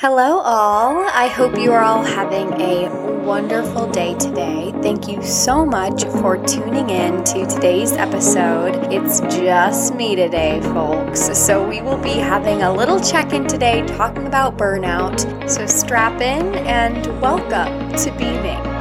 Hello, all. I hope you are all having a wonderful day today. Thank you so much for tuning in to today's episode. It's just me today, folks. So, we will be having a little check in today talking about burnout. So, strap in and welcome to Beaming.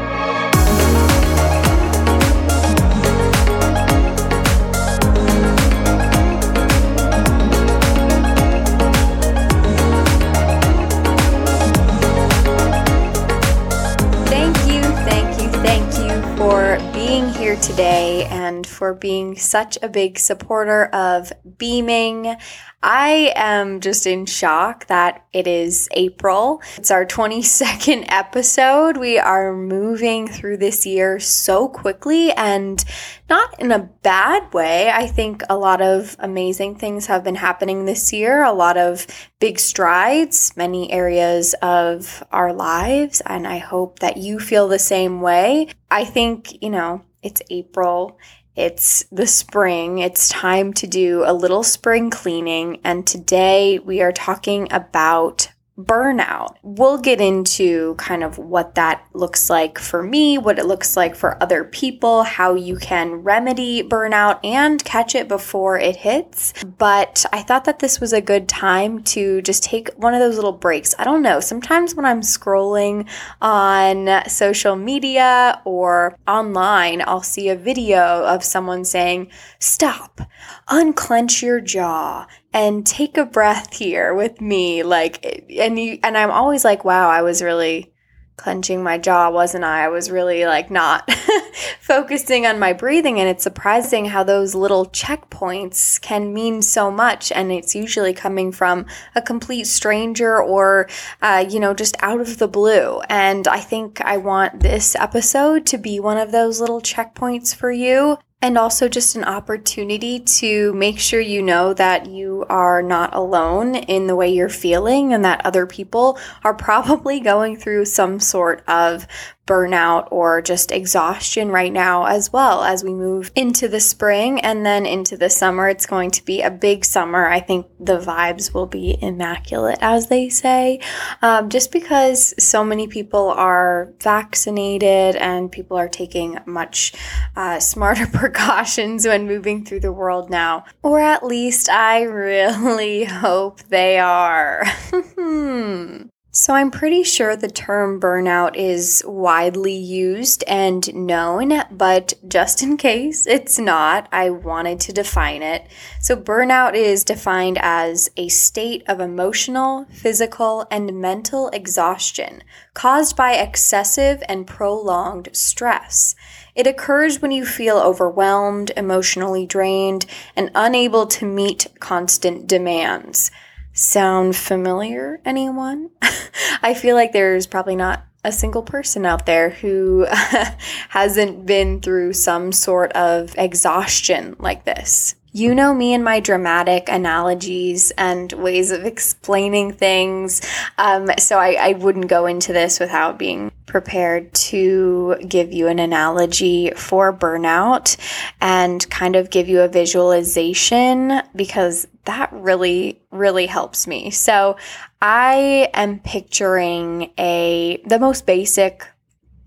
Today and for being such a big supporter of beaming. I am just in shock that it is April. It's our 22nd episode. We are moving through this year so quickly and not in a bad way. I think a lot of amazing things have been happening this year, a lot of big strides, many areas of our lives, and I hope that you feel the same way. I think, you know, it's April. It's the spring. It's time to do a little spring cleaning. And today we are talking about burnout. We'll get into kind of what that looks like for me, what it looks like for other people, how you can remedy burnout and catch it before it hits. But I thought that this was a good time to just take one of those little breaks. I don't know, sometimes when I'm scrolling on social media or online, I'll see a video of someone saying, Stop, unclench your jaw and take a breath here with me like and you and I'm always like wow I was really clenching my jaw wasn't I? I was really like not focusing on my breathing and it's surprising how those little checkpoints can mean so much and it's usually coming from a complete stranger or uh, you know just out of the blue and I think I want this episode to be one of those little checkpoints for you and also just an opportunity to make sure you know that you are not alone in the way you're feeling and that other people are probably going through some sort of burnout or just exhaustion right now as well as we move into the spring and then into the summer. It's going to be a big summer. I think the vibes will be immaculate, as they say, um, just because so many people are vaccinated and people are taking much uh, smarter precautions when moving through the world now. Or at least I really hope they are. So, I'm pretty sure the term burnout is widely used and known, but just in case it's not, I wanted to define it. So, burnout is defined as a state of emotional, physical, and mental exhaustion caused by excessive and prolonged stress. It occurs when you feel overwhelmed, emotionally drained, and unable to meet constant demands. Sound familiar, anyone? I feel like there's probably not a single person out there who hasn't been through some sort of exhaustion like this. You know me and my dramatic analogies and ways of explaining things. Um, so I, I wouldn't go into this without being prepared to give you an analogy for burnout and kind of give you a visualization because that really, really helps me. So I am picturing a, the most basic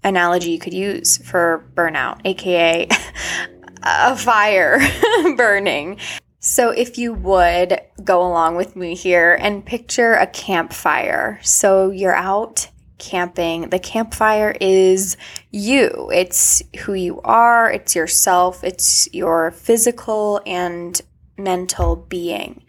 analogy you could use for burnout, aka a fire burning. So, if you would go along with me here and picture a campfire. So, you're out camping. The campfire is you, it's who you are, it's yourself, it's your physical and mental being.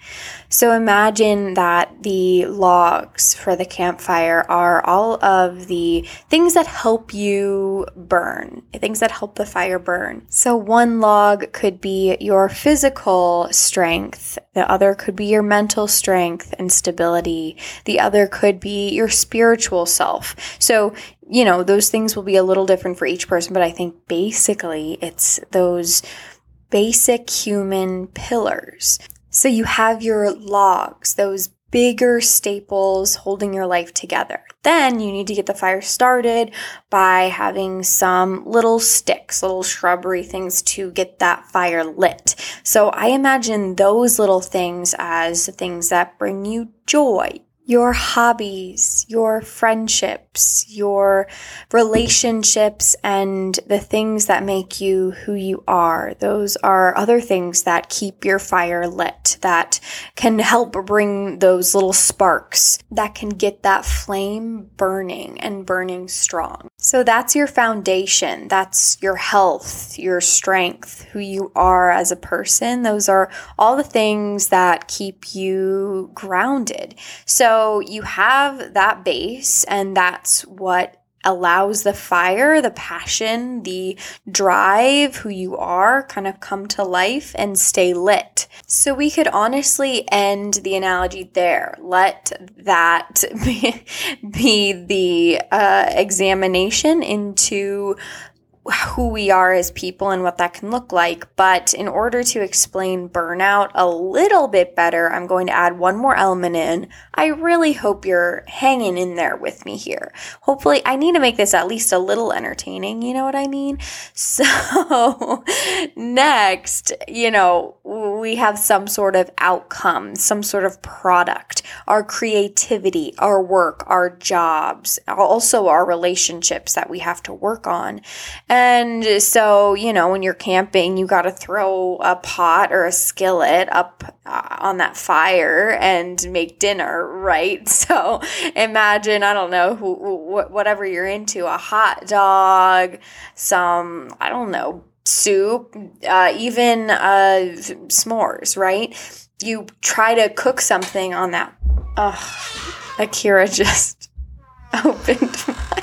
So imagine that the logs for the campfire are all of the things that help you burn, things that help the fire burn. So one log could be your physical strength, the other could be your mental strength and stability, the other could be your spiritual self. So you know, those things will be a little different for each person, but I think basically it's those basic human pillars. So you have your logs, those bigger staples holding your life together. Then you need to get the fire started by having some little sticks, little shrubbery things to get that fire lit. So I imagine those little things as things that bring you joy, your hobbies, your friendships, your relationships, and the things that make you who you are. Those are other things that keep your fire lit, that can help bring those little sparks, that can get that flame burning and burning strong. So that's your foundation. That's your health, your strength, who you are as a person. Those are all the things that keep you grounded. So you have that base, and that's what allows the fire, the passion, the drive, who you are, kind of come to life and stay lit. So we could honestly end the analogy there. Let that be, be the uh, examination into who we are as people and what that can look like. But in order to explain burnout a little bit better, I'm going to add one more element in. I really hope you're hanging in there with me here. Hopefully, I need to make this at least a little entertaining. You know what I mean? So, next, you know, we have some sort of outcome, some sort of product, our creativity, our work, our jobs, also our relationships that we have to work on. And so, you know, when you're camping, you got to throw a pot or a skillet up uh, on that fire and make dinner, right? So imagine, I don't know, wh- whatever you're into, a hot dog, some, I don't know, soup, uh, even uh, s'mores, right? You try to cook something on that. Oh, Akira just opened my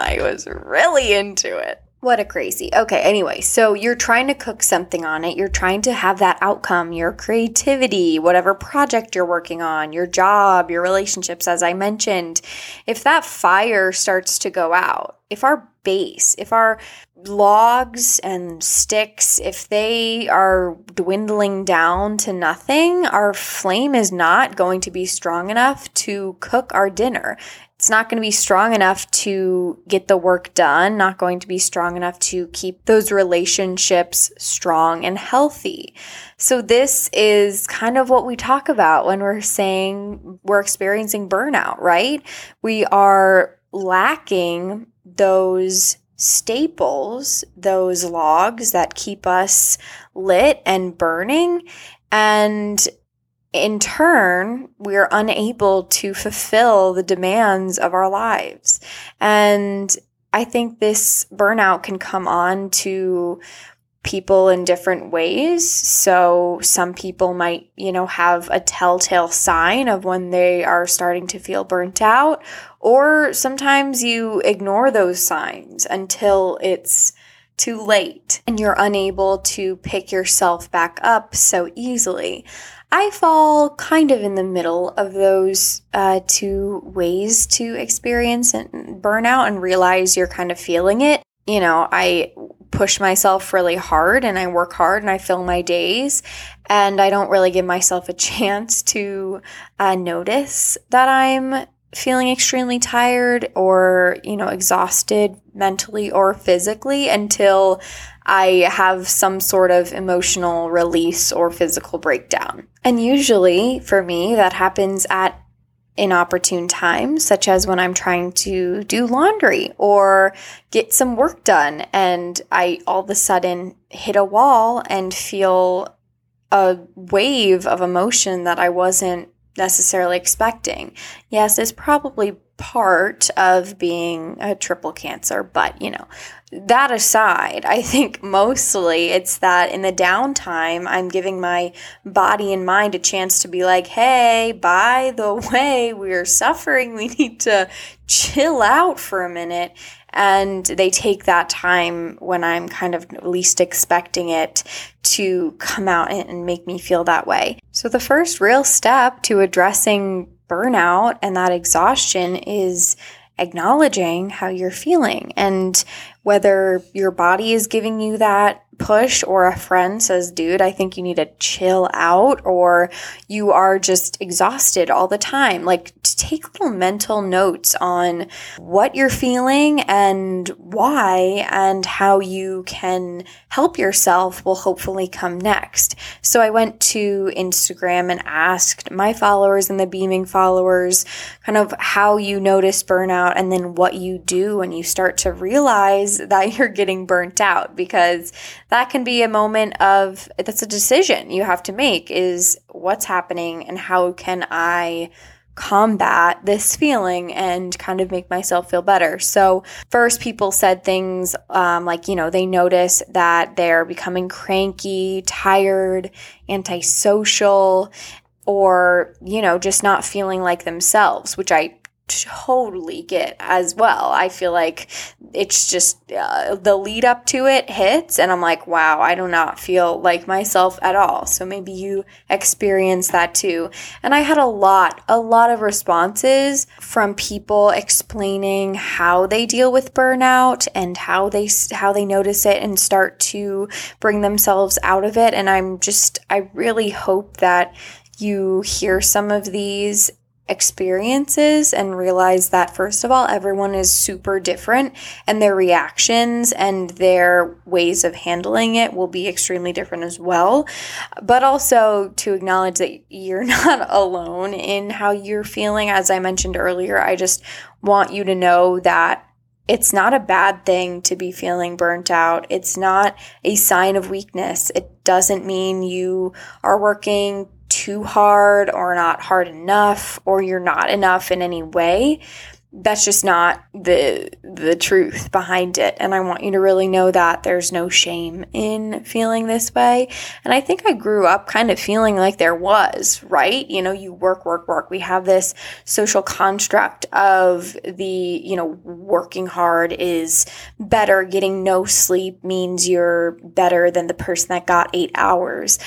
I was really into it. What a crazy. Okay, anyway, so you're trying to cook something on it. You're trying to have that outcome, your creativity, whatever project you're working on, your job, your relationships, as I mentioned. If that fire starts to go out, if our base, if our logs and sticks, if they are dwindling down to nothing, our flame is not going to be strong enough to cook our dinner it's not going to be strong enough to get the work done, not going to be strong enough to keep those relationships strong and healthy. So, this is kind of what we talk about when we're saying we're experiencing burnout, right? We are lacking those staples, those logs that keep us lit and burning. And in turn, we're unable to fulfill the demands of our lives. And I think this burnout can come on to people in different ways. So some people might, you know, have a telltale sign of when they are starting to feel burnt out, or sometimes you ignore those signs until it's too late and you're unable to pick yourself back up so easily. I fall kind of in the middle of those uh, two ways to experience burnout and realize you're kind of feeling it. You know, I push myself really hard and I work hard and I fill my days, and I don't really give myself a chance to uh, notice that I'm feeling extremely tired or, you know, exhausted mentally or physically until I have some sort of emotional release or physical breakdown. And usually for me, that happens at inopportune times, such as when I'm trying to do laundry or get some work done, and I all of a sudden hit a wall and feel a wave of emotion that I wasn't necessarily expecting. Yes, it's probably part of being a triple cancer, but you know, that aside, I think mostly it's that in the downtime, I'm giving my body and mind a chance to be like, hey, by the way, we're suffering. We need to chill out for a minute. And they take that time when I'm kind of least expecting it to come out and make me feel that way. So, the first real step to addressing burnout and that exhaustion is acknowledging how you're feeling. And whether your body is giving you that push or a friend says, dude, I think you need to chill out, or you are just exhausted all the time. Like, to take little mental notes on what you're feeling and why, and how you can help yourself will hopefully come next. So, I went to Instagram and asked my followers and the beaming followers kind of how you notice burnout and then what you do when you start to realize that you're getting burnt out because that can be a moment of that's a decision you have to make is what's happening and how can I combat this feeling and kind of make myself feel better. So, first, people said things um, like, you know, they notice that they're becoming cranky, tired, antisocial, or, you know, just not feeling like themselves, which I totally get as well. I feel like it's just uh, the lead up to it hits, and I'm like, wow, I do not feel like myself at all. So maybe you experience that too. And I had a lot, a lot of responses from people explaining how they deal with burnout and how they how they notice it and start to bring themselves out of it. And I'm just, I really hope that you hear some of these experiences and realize that, first of all, everyone is super different and their reactions and their ways of handling it will be extremely different as well. But also to acknowledge that you're not alone in how you're feeling. As I mentioned earlier, I just want you to know that it's not a bad thing to be feeling burnt out. It's not a sign of weakness. It doesn't mean you are working too hard or not hard enough or you're not enough in any way that's just not the the truth behind it. And i want you to really know that there's no shame in feeling this way. And i think i grew up kind of feeling like there was right? You know you work work work. We have this social construct of the you know working hard is better. Getting no sleep means you're better than the person that got 8 hours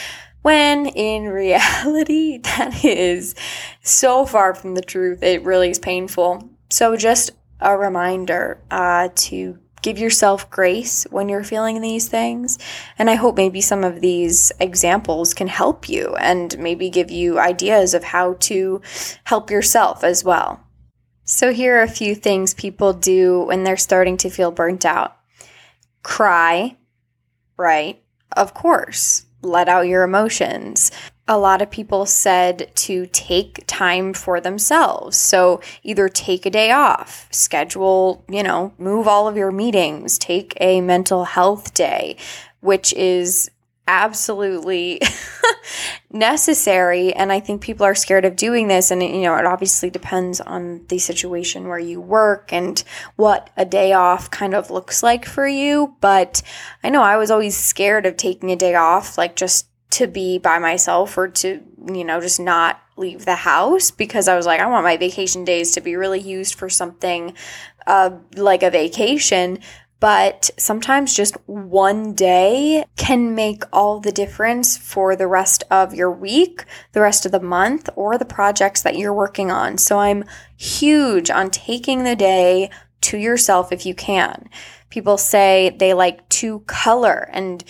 when in reality, that is so far from the truth. It really is painful. So, just a reminder uh, to give yourself grace when you're feeling these things. And I hope maybe some of these examples can help you and maybe give you ideas of how to help yourself as well. So, here are a few things people do when they're starting to feel burnt out cry, right? Of course let out your emotions. A lot of people said to take time for themselves. So either take a day off, schedule, you know, move all of your meetings, take a mental health day, which is absolutely necessary and i think people are scared of doing this and you know it obviously depends on the situation where you work and what a day off kind of looks like for you but i know i was always scared of taking a day off like just to be by myself or to you know just not leave the house because i was like i want my vacation days to be really used for something uh, like a vacation but sometimes just one day can make all the difference for the rest of your week, the rest of the month, or the projects that you're working on. So I'm huge on taking the day to yourself if you can. People say they like to color and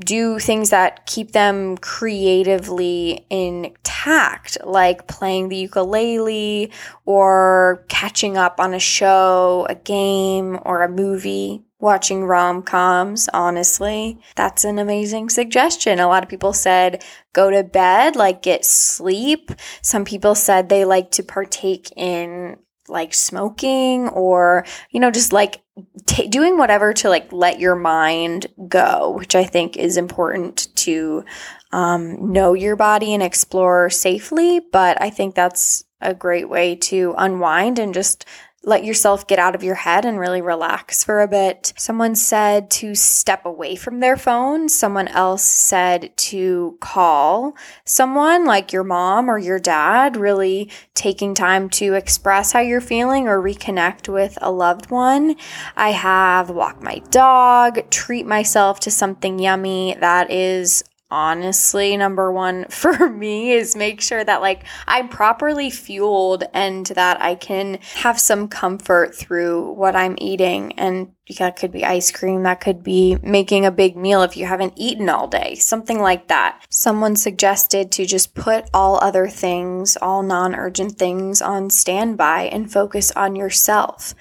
do things that keep them creatively intact, like playing the ukulele or catching up on a show, a game, or a movie watching rom coms, honestly. That's an amazing suggestion. A lot of people said go to bed, like get sleep. Some people said they like to partake in like smoking or, you know, just like t- doing whatever to like let your mind go, which I think is important to um, know your body and explore safely. But I think that's a great way to unwind and just let yourself get out of your head and really relax for a bit. Someone said to step away from their phone. Someone else said to call someone like your mom or your dad, really taking time to express how you're feeling or reconnect with a loved one. I have walk my dog, treat myself to something yummy that is honestly number one for me is make sure that like I'm properly fueled and that I can have some comfort through what I'm eating. And that could be ice cream that could be making a big meal if you haven't eaten all day something like that. Someone suggested to just put all other things all non-urgent things on standby and focus on yourself.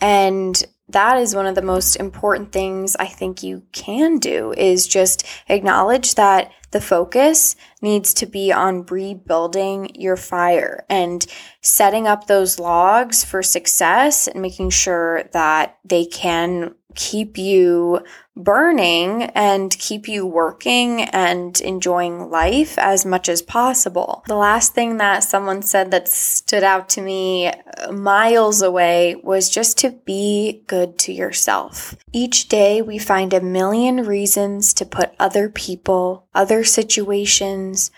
And that is one of the most important things I think you can do is just acknowledge that the focus needs to be on rebuilding your fire and setting up those logs for success and making sure that they can keep you burning and keep you working and enjoying life as much as possible. The last thing that someone said that stood out to me uh, miles away was just to be good to yourself. Each day we find a million reasons to put other people, other situations,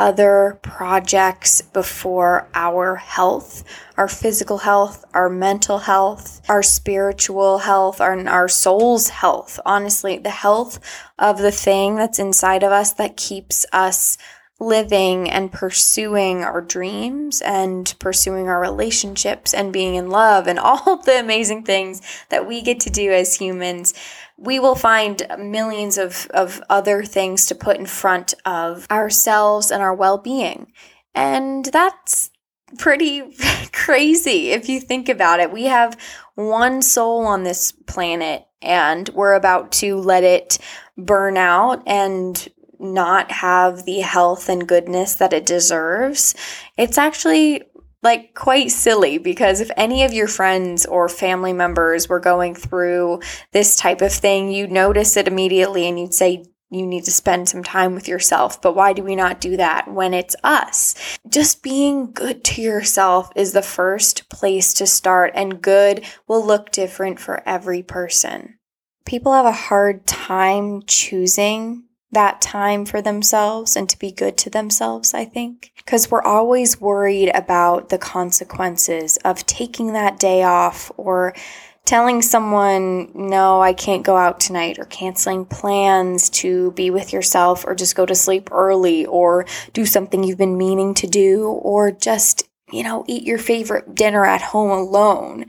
other projects before our health, our physical health, our mental health, our spiritual health, our, our soul's health. Honestly, the health of the thing that's inside of us that keeps us living and pursuing our dreams and pursuing our relationships and being in love and all the amazing things that we get to do as humans we will find millions of, of other things to put in front of ourselves and our well being. And that's pretty crazy if you think about it. We have one soul on this planet and we're about to let it burn out and not have the health and goodness that it deserves. It's actually like quite silly because if any of your friends or family members were going through this type of thing, you'd notice it immediately and you'd say, you need to spend some time with yourself. But why do we not do that when it's us? Just being good to yourself is the first place to start, and good will look different for every person. People have a hard time choosing that time for themselves and to be good to themselves, I think. Because we're always worried about the consequences of taking that day off or telling someone, no, I can't go out tonight, or canceling plans to be with yourself, or just go to sleep early, or do something you've been meaning to do, or just, you know, eat your favorite dinner at home alone.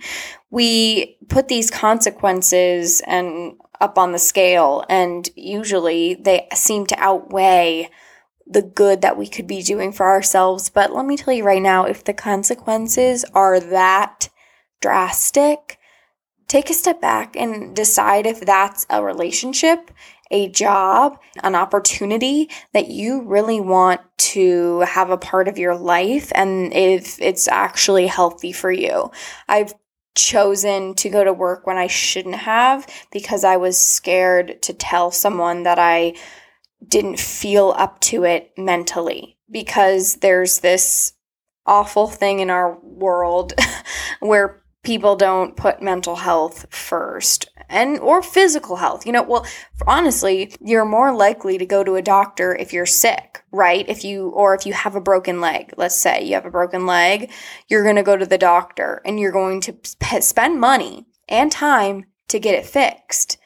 We put these consequences and up on the scale, and usually they seem to outweigh the good that we could be doing for ourselves. But let me tell you right now if the consequences are that drastic, take a step back and decide if that's a relationship, a job, an opportunity that you really want to have a part of your life and if it's actually healthy for you. I've chosen to go to work when I shouldn't have because I was scared to tell someone that I didn't feel up to it mentally because there's this awful thing in our world where people don't put mental health first and or physical health. You know, well, honestly, you're more likely to go to a doctor if you're sick, right? If you or if you have a broken leg. Let's say you have a broken leg, you're going to go to the doctor and you're going to p- spend money and time to get it fixed.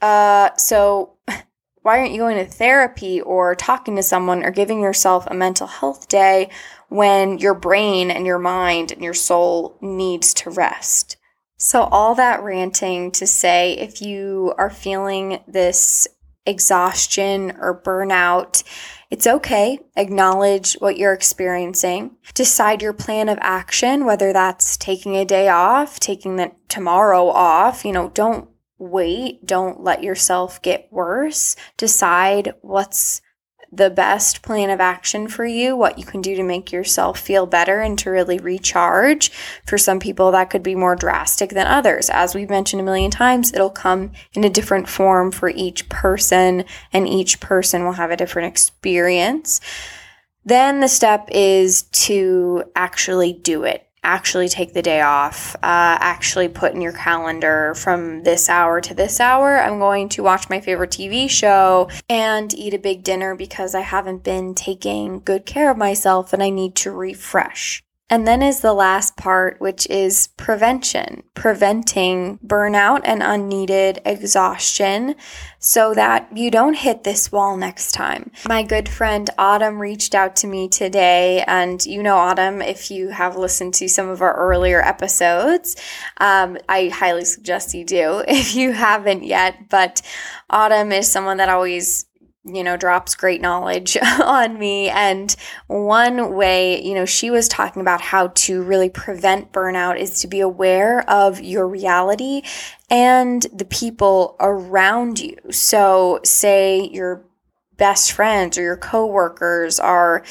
Uh so why aren't you going to therapy or talking to someone or giving yourself a mental health day when your brain and your mind and your soul needs to rest? So, all that ranting to say if you are feeling this exhaustion or burnout, it's okay. Acknowledge what you're experiencing. Decide your plan of action, whether that's taking a day off, taking the tomorrow off. You know, don't wait. Don't let yourself get worse. Decide what's the best plan of action for you, what you can do to make yourself feel better and to really recharge. For some people, that could be more drastic than others. As we've mentioned a million times, it'll come in a different form for each person, and each person will have a different experience. Then the step is to actually do it actually take the day off, uh, actually put in your calendar from this hour to this hour, I'm going to watch my favorite TV show and eat a big dinner because I haven't been taking good care of myself and I need to refresh. And then is the last part, which is prevention, preventing burnout and unneeded exhaustion so that you don't hit this wall next time. My good friend Autumn reached out to me today, and you know, Autumn, if you have listened to some of our earlier episodes, um, I highly suggest you do if you haven't yet. But Autumn is someone that always you know, drops great knowledge on me. And one way, you know, she was talking about how to really prevent burnout is to be aware of your reality and the people around you. So, say your best friends or your coworkers are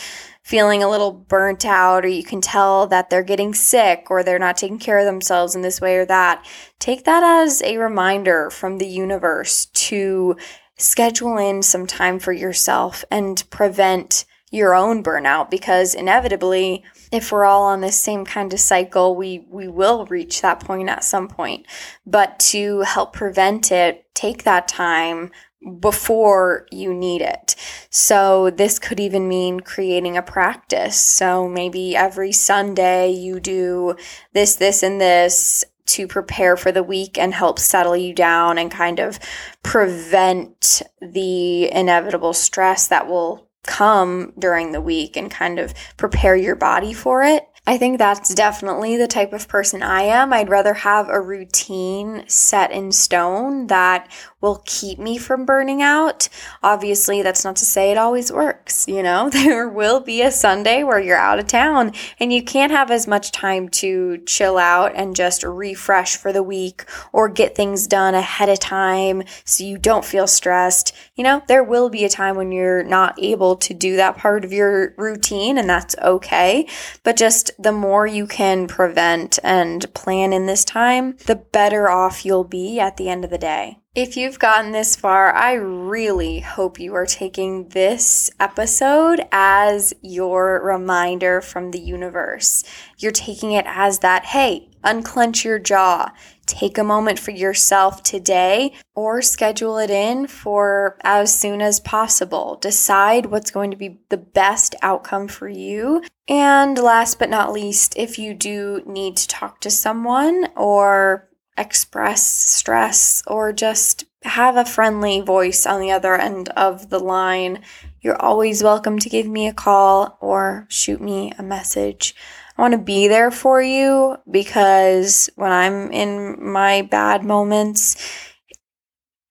feeling a little burnt out, or you can tell that they're getting sick or they're not taking care of themselves in this way or that, take that as a reminder from the universe to schedule in some time for yourself and prevent your own burnout because inevitably if we're all on the same kind of cycle we we will reach that point at some point but to help prevent it take that time before you need it. So, this could even mean creating a practice. So, maybe every Sunday you do this, this, and this to prepare for the week and help settle you down and kind of prevent the inevitable stress that will come during the week and kind of prepare your body for it. I think that's definitely the type of person I am. I'd rather have a routine set in stone that will keep me from burning out. Obviously, that's not to say it always works. You know, there will be a Sunday where you're out of town and you can't have as much time to chill out and just refresh for the week or get things done ahead of time so you don't feel stressed. You know, there will be a time when you're not able to do that part of your routine and that's okay. But just the more you can prevent and plan in this time, the better off you'll be at the end of the day. If you've gotten this far, I really hope you are taking this episode as your reminder from the universe. You're taking it as that, hey, unclench your jaw, take a moment for yourself today, or schedule it in for as soon as possible. Decide what's going to be the best outcome for you. And last but not least, if you do need to talk to someone or express stress or just have a friendly voice on the other end of the line, you're always welcome to give me a call or shoot me a message. Want to be there for you because when I'm in my bad moments,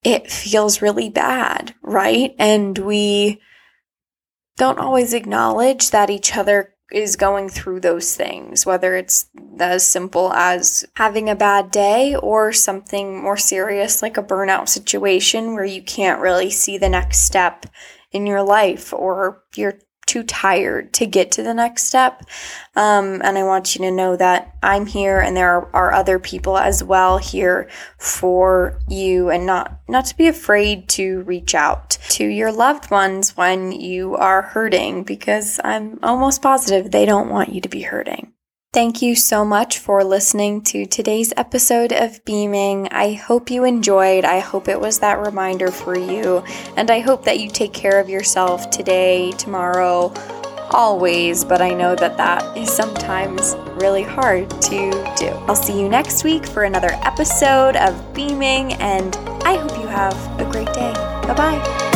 it feels really bad, right? And we don't always acknowledge that each other is going through those things, whether it's as simple as having a bad day or something more serious like a burnout situation where you can't really see the next step in your life or you're too tired to get to the next step. Um, and I want you to know that I'm here and there are, are other people as well here for you and not, not to be afraid to reach out to your loved ones when you are hurting because I'm almost positive they don't want you to be hurting. Thank you so much for listening to today's episode of Beaming. I hope you enjoyed. I hope it was that reminder for you. And I hope that you take care of yourself today, tomorrow, always. But I know that that is sometimes really hard to do. I'll see you next week for another episode of Beaming. And I hope you have a great day. Bye bye.